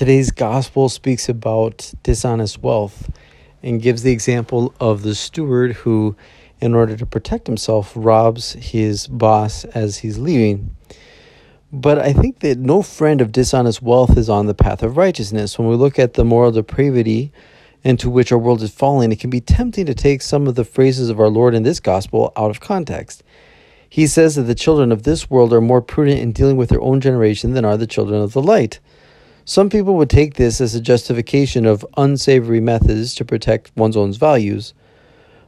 Today's gospel speaks about dishonest wealth and gives the example of the steward who, in order to protect himself, robs his boss as he's leaving. But I think that no friend of dishonest wealth is on the path of righteousness. When we look at the moral depravity into which our world is falling, it can be tempting to take some of the phrases of our Lord in this gospel out of context. He says that the children of this world are more prudent in dealing with their own generation than are the children of the light. Some people would take this as a justification of unsavory methods to protect one's own values,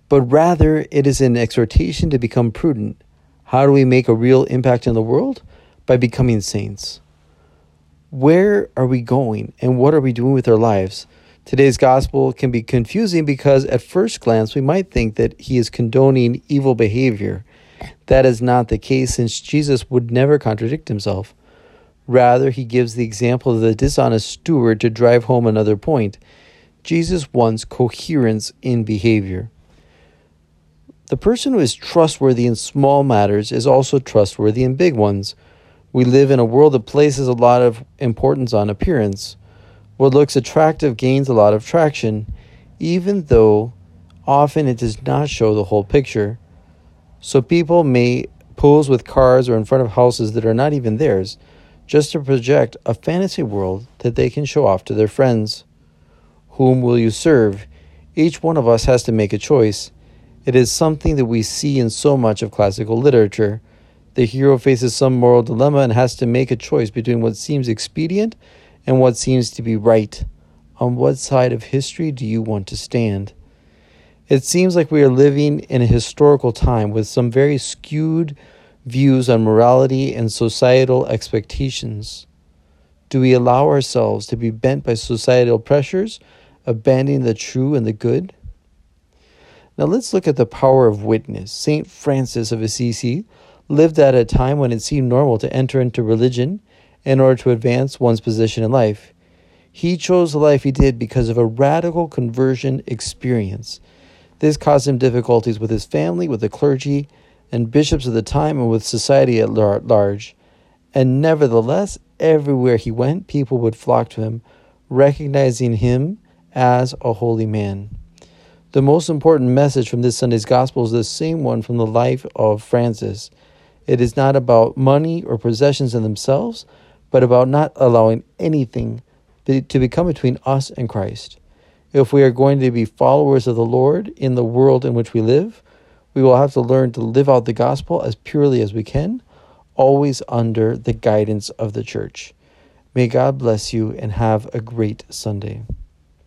but rather it is an exhortation to become prudent. How do we make a real impact in the world? By becoming saints. Where are we going and what are we doing with our lives? Today's gospel can be confusing because at first glance we might think that he is condoning evil behavior. That is not the case since Jesus would never contradict himself. Rather, he gives the example of the dishonest steward to drive home another point. Jesus wants coherence in behavior. The person who is trustworthy in small matters is also trustworthy in big ones. We live in a world that places a lot of importance on appearance. What looks attractive gains a lot of traction, even though often it does not show the whole picture. So people may pose with cars or in front of houses that are not even theirs just to project a fantasy world that they can show off to their friends. Whom will you serve? Each one of us has to make a choice. It is something that we see in so much of classical literature. The hero faces some moral dilemma and has to make a choice between what seems expedient and what seems to be right. On what side of history do you want to stand? It seems like we are living in a historical time with some very skewed views on morality and societal expectations? Do we allow ourselves to be bent by societal pressures, abandoning the true and the good? Now let's look at the power of witness. St. Francis of Assisi lived at a time when it seemed normal to enter into religion in order to advance one's position in life. He chose the life he did because of a radical conversion experience. This caused him difficulties with his family, with the clergy, and bishops of the time and with society at large. And nevertheless, everywhere he went, people would flock to him, recognizing him as a holy man. The most important message from this Sunday's Gospel is the same one from the life of Francis. It is not about money or possessions in themselves, but about not allowing anything to become between us and Christ. If we are going to be followers of the Lord in the world in which we live, we will have to learn to live out the gospel as purely as we can, always under the guidance of the church. May God bless you and have a great Sunday.